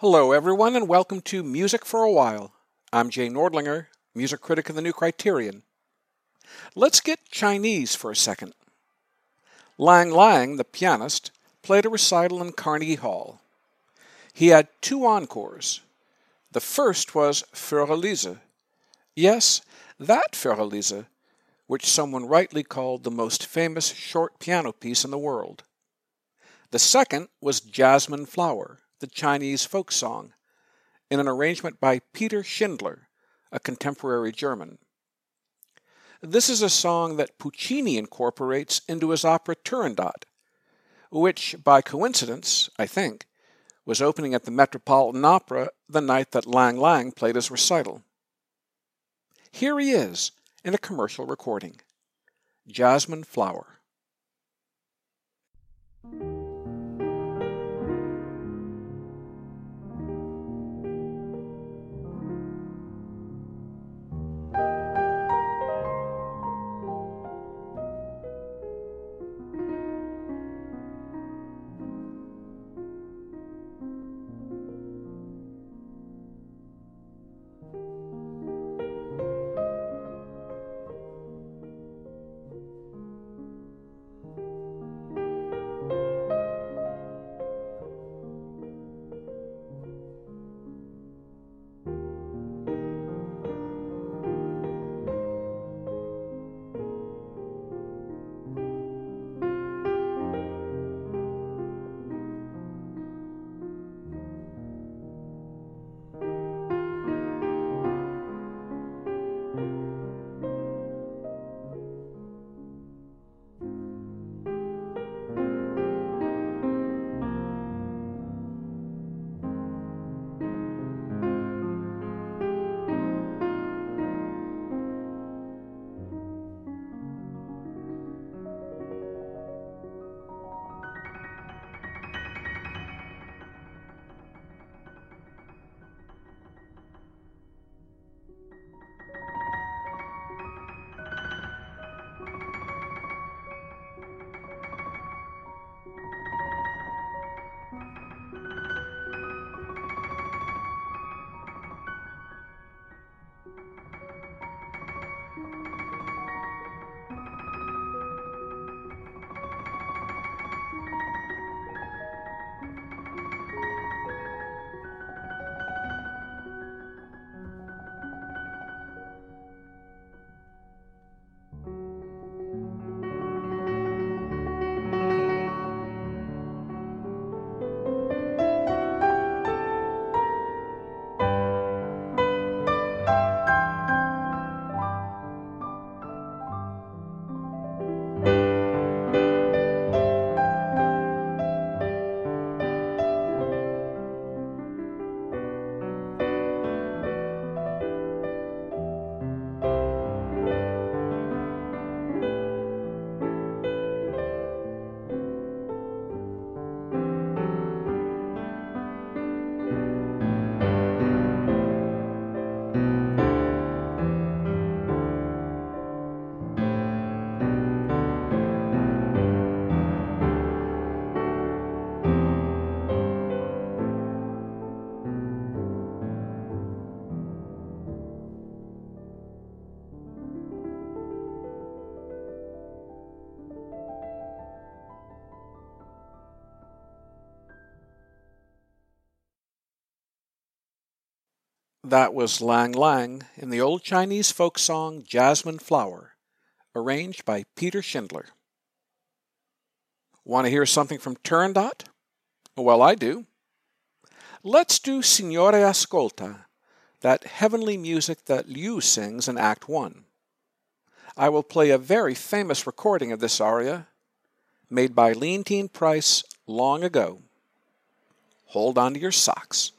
Hello, everyone, and welcome to Music for a While. I'm Jay Nordlinger, music critic of the New Criterion. Let's get Chinese for a second. Lang Lang, the pianist, played a recital in Carnegie Hall. He had two encores. The first was Für Elise, that Für which someone rightly called the most famous short piano piece in the world. The second was Jasmine Flower, the Chinese folk song, in an arrangement by Peter Schindler, a contemporary German. This is a song that Puccini incorporates into his opera Turandot, which, by coincidence, I think, was opening at the Metropolitan Opera the night that Lang Lang played his recital. Here he is in a commercial recording Jasmine Flower. That was Lang Lang in the old Chinese folk song Jasmine Flower, arranged by Peter Schindler. Want to hear something from Turandot? Well, I do. Let's do Signore Ascolta, that heavenly music that Liu sings in Act 1. I will play a very famous recording of this aria, made by Leontyne Price long ago. Hold on to your socks.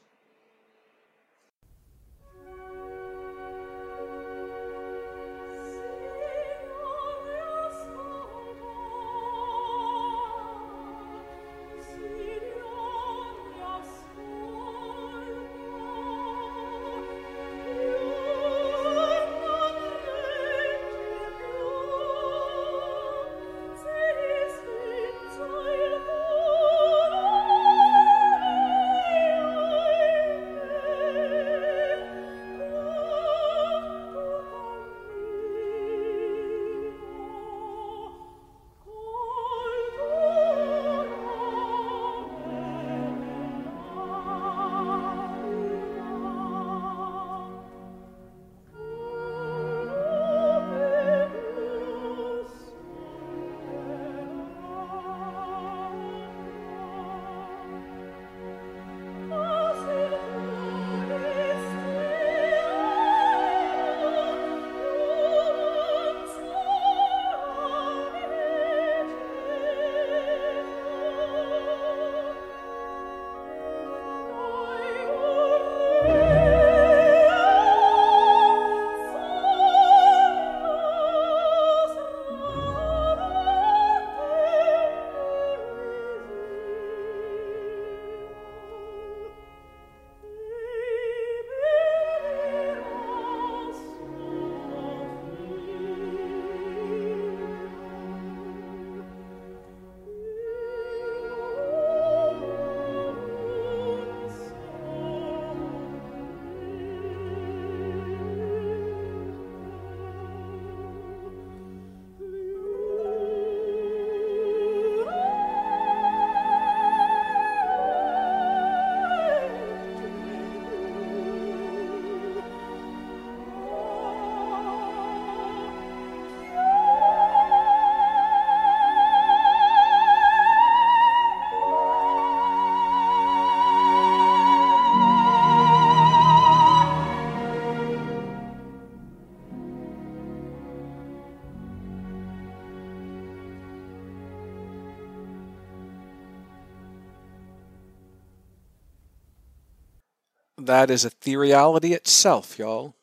That is ethereality itself, y'all.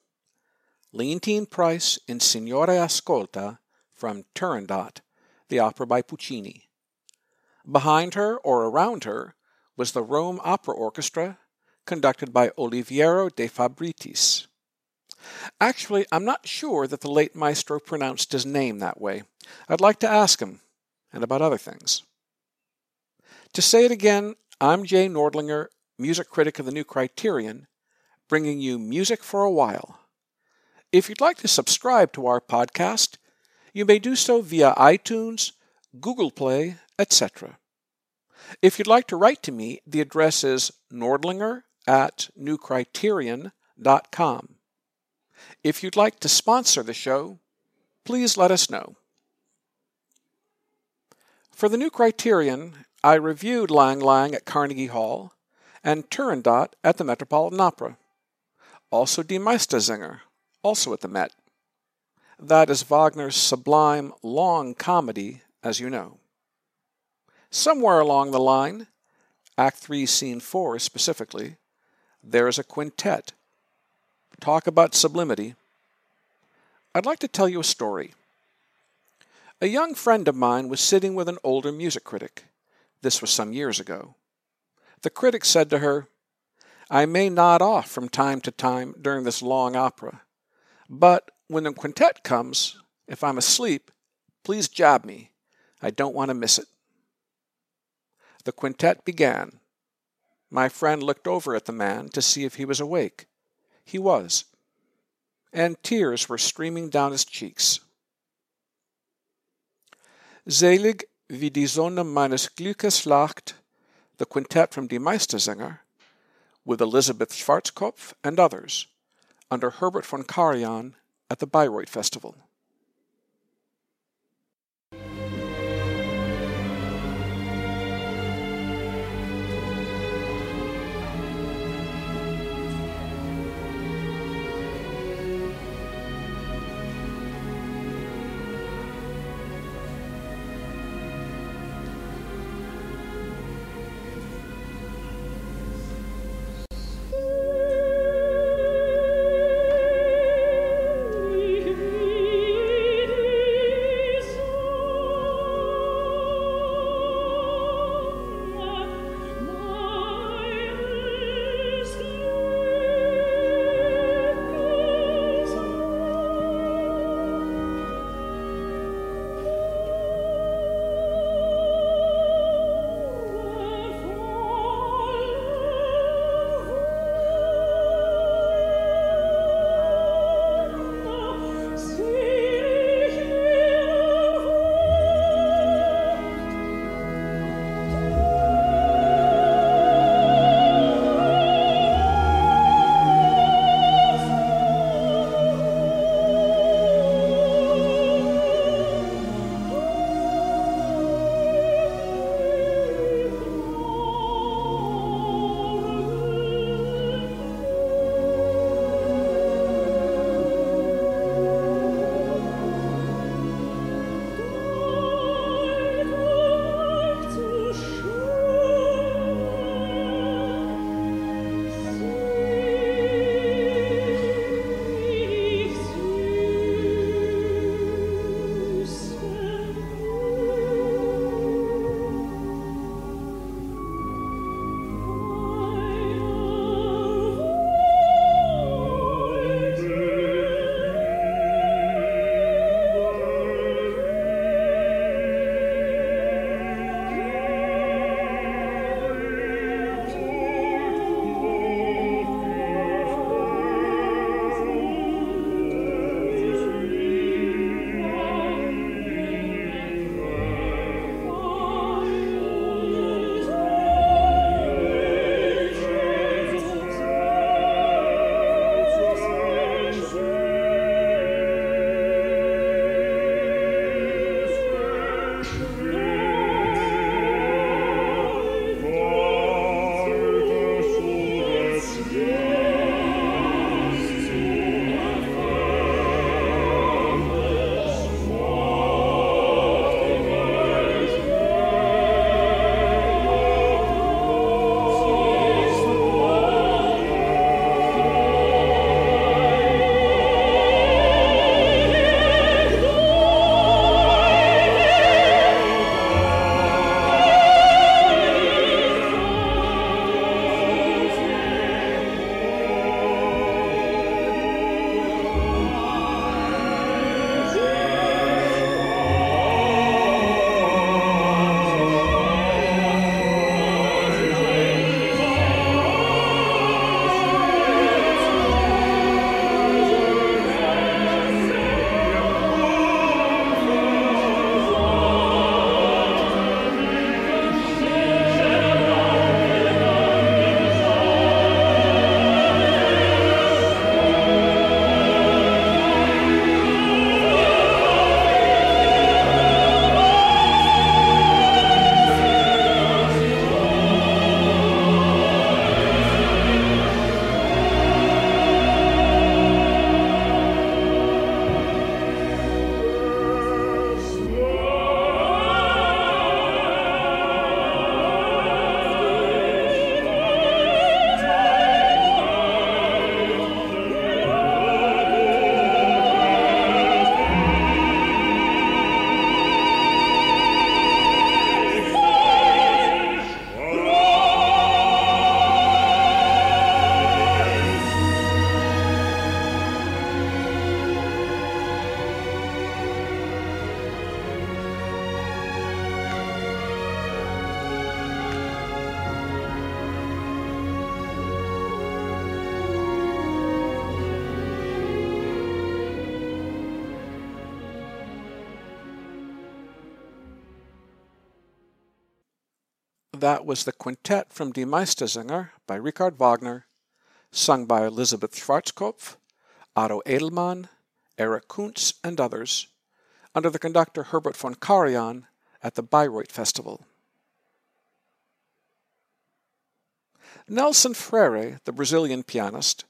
Leontyne Price in Signore Ascolta from Turandot, the opera by Puccini. Behind her, or around her, was the Rome Opera Orchestra, conducted by Oliviero de Fabritiis. Actually, I'm not sure that the late maestro pronounced his name that way. I'd like to ask him, and about other things. To say it again, I'm Jay Nordlinger, music critic of the New Criterion, bringing you music for a while. If you'd like to subscribe to our podcast, you may do so via iTunes, Google Play, etc. If you'd like to write to me, the address is nordlinger at newcriterion.com. If you'd like to sponsor the show, please let us know. For the new Criterion, I reviewed Lang Lang at Carnegie Hall and Turandot at the Metropolitan Opera. Also Die Meistersinger, also at the Met. That is Wagner's sublime, long comedy, as you know. Somewhere along the line, Act 3, Scene 4 specifically, there is a quintet. Talk about sublimity. I'd like to tell you a story. A young friend of mine was sitting with an older music critic. This was some years ago. The critic said to her, I may nod off from time to time during this long opera, but when the quintet comes, if I'm asleep, please jab me. I don't want to miss it. The quintet began. My friend looked over at the man to see if he was awake. He was, and tears were streaming down his cheeks. Selig wie die Sonne meines Glückes lacht, the quintet from Die Meistersinger, with Elisabeth Schwarzkopf and others, under Herbert von Karajan at the Bayreuth Festival. That was the quintet from Die Meistersinger by Richard Wagner, sung by Elisabeth Schwarzkopf, Otto Edelmann, Erich Kunz, and others, under the conductor Herbert von Karajan at the Bayreuth Festival. Nelson Freire, the Brazilian pianist,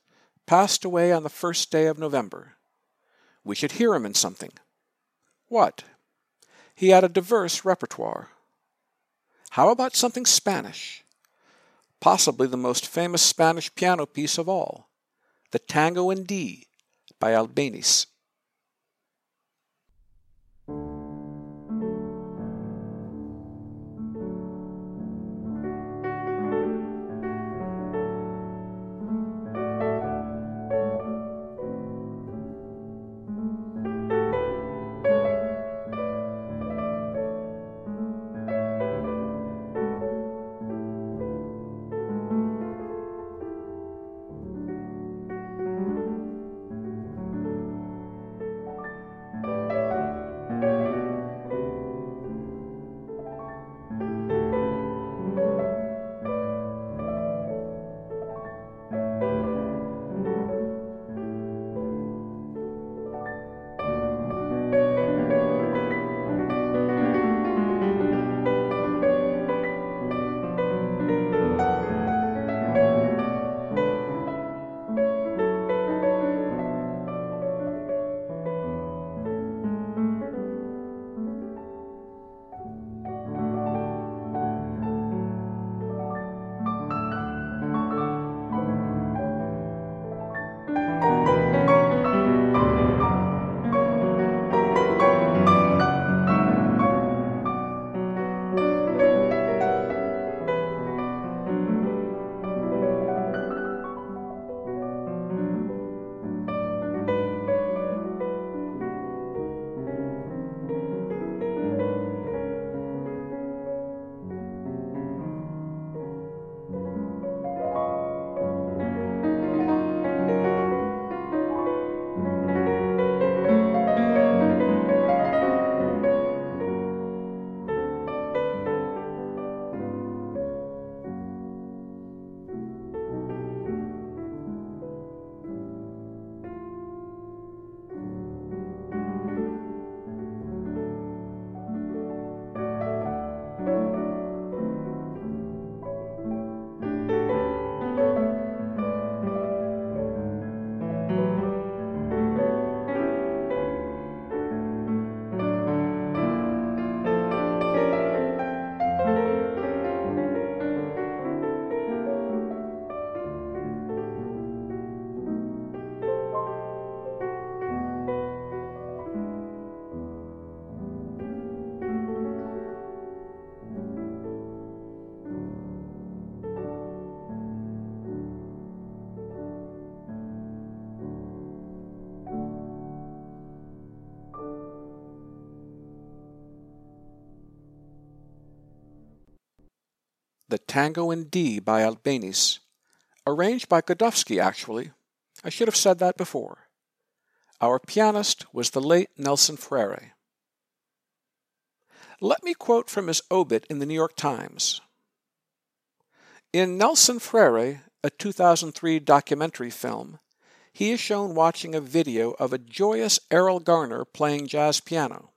passed away on the first day of November. We should hear him in something. What? He had a diverse repertoire. How about something Spanish? Possibly the most famous Spanish piano piece of all, the Tango in D by Albéniz. Tango in D by Albéniz, arranged by Godowsky, actually. I should have said that before. Our pianist was the late Nelson Freire. Let me quote from his obit in the New York Times. In Nelson Freire, a 2003 documentary film, he is shown watching a video of a joyous Erroll Garner playing jazz piano.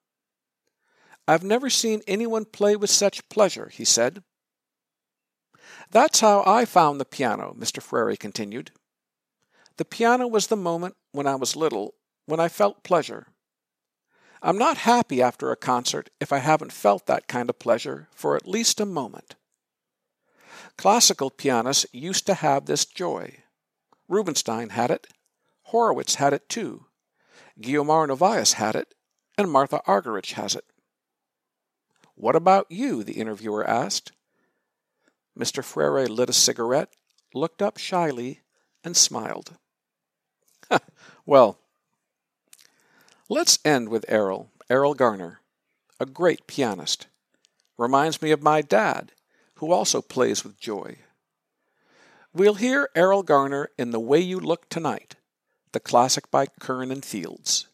I've never seen anyone play with such pleasure, he said. That's how I found the piano, Mr. Freire continued. The piano was the moment when I was little, when I felt pleasure. I'm not happy after a concert if I haven't felt that kind of pleasure for at least a moment. Classical pianists used to have this joy. Rubinstein had it, Horowitz had it too, Guiomar Novaes had it, and Martha Argerich has it. What about you? the interviewer asked. Mr. Freire lit a cigarette, looked up shyly, and smiled. well, let's end with Erroll, Erroll Garner, a great pianist. Reminds me of my dad, who also plays with joy. We'll hear Erroll Garner in The Way You Look Tonight, the classic by Kern and Fields.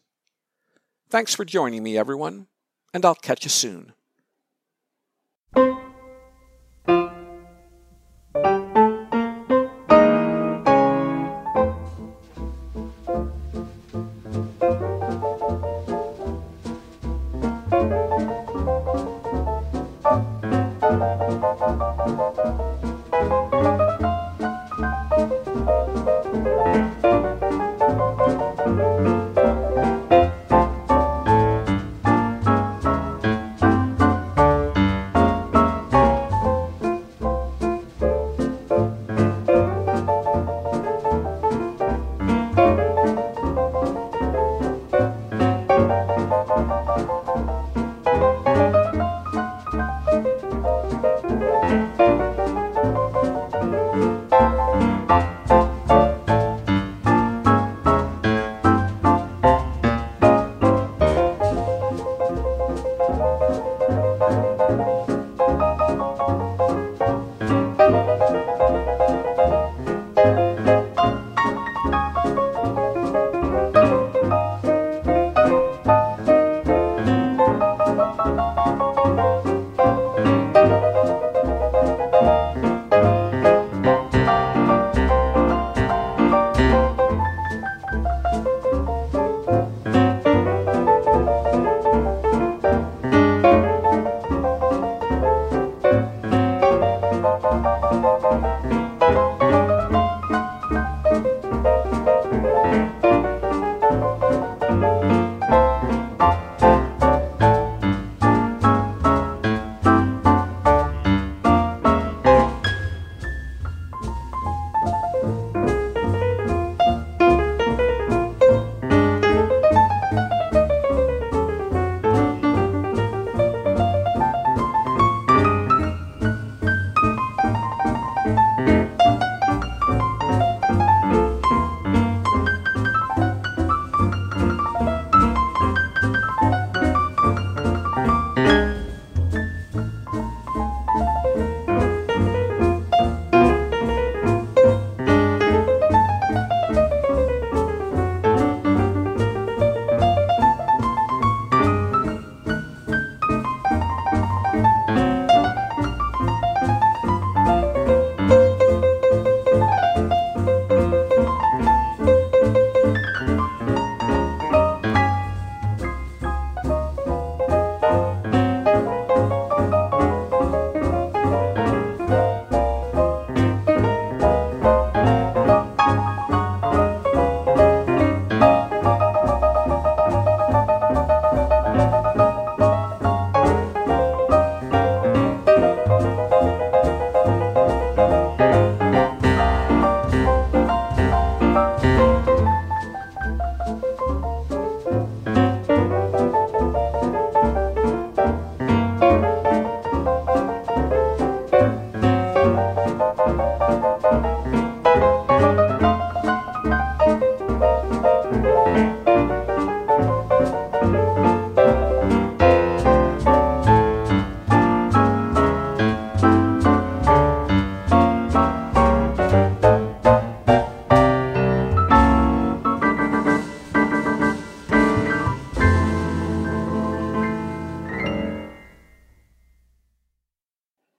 Thanks for joining me, everyone, and I'll catch you soon.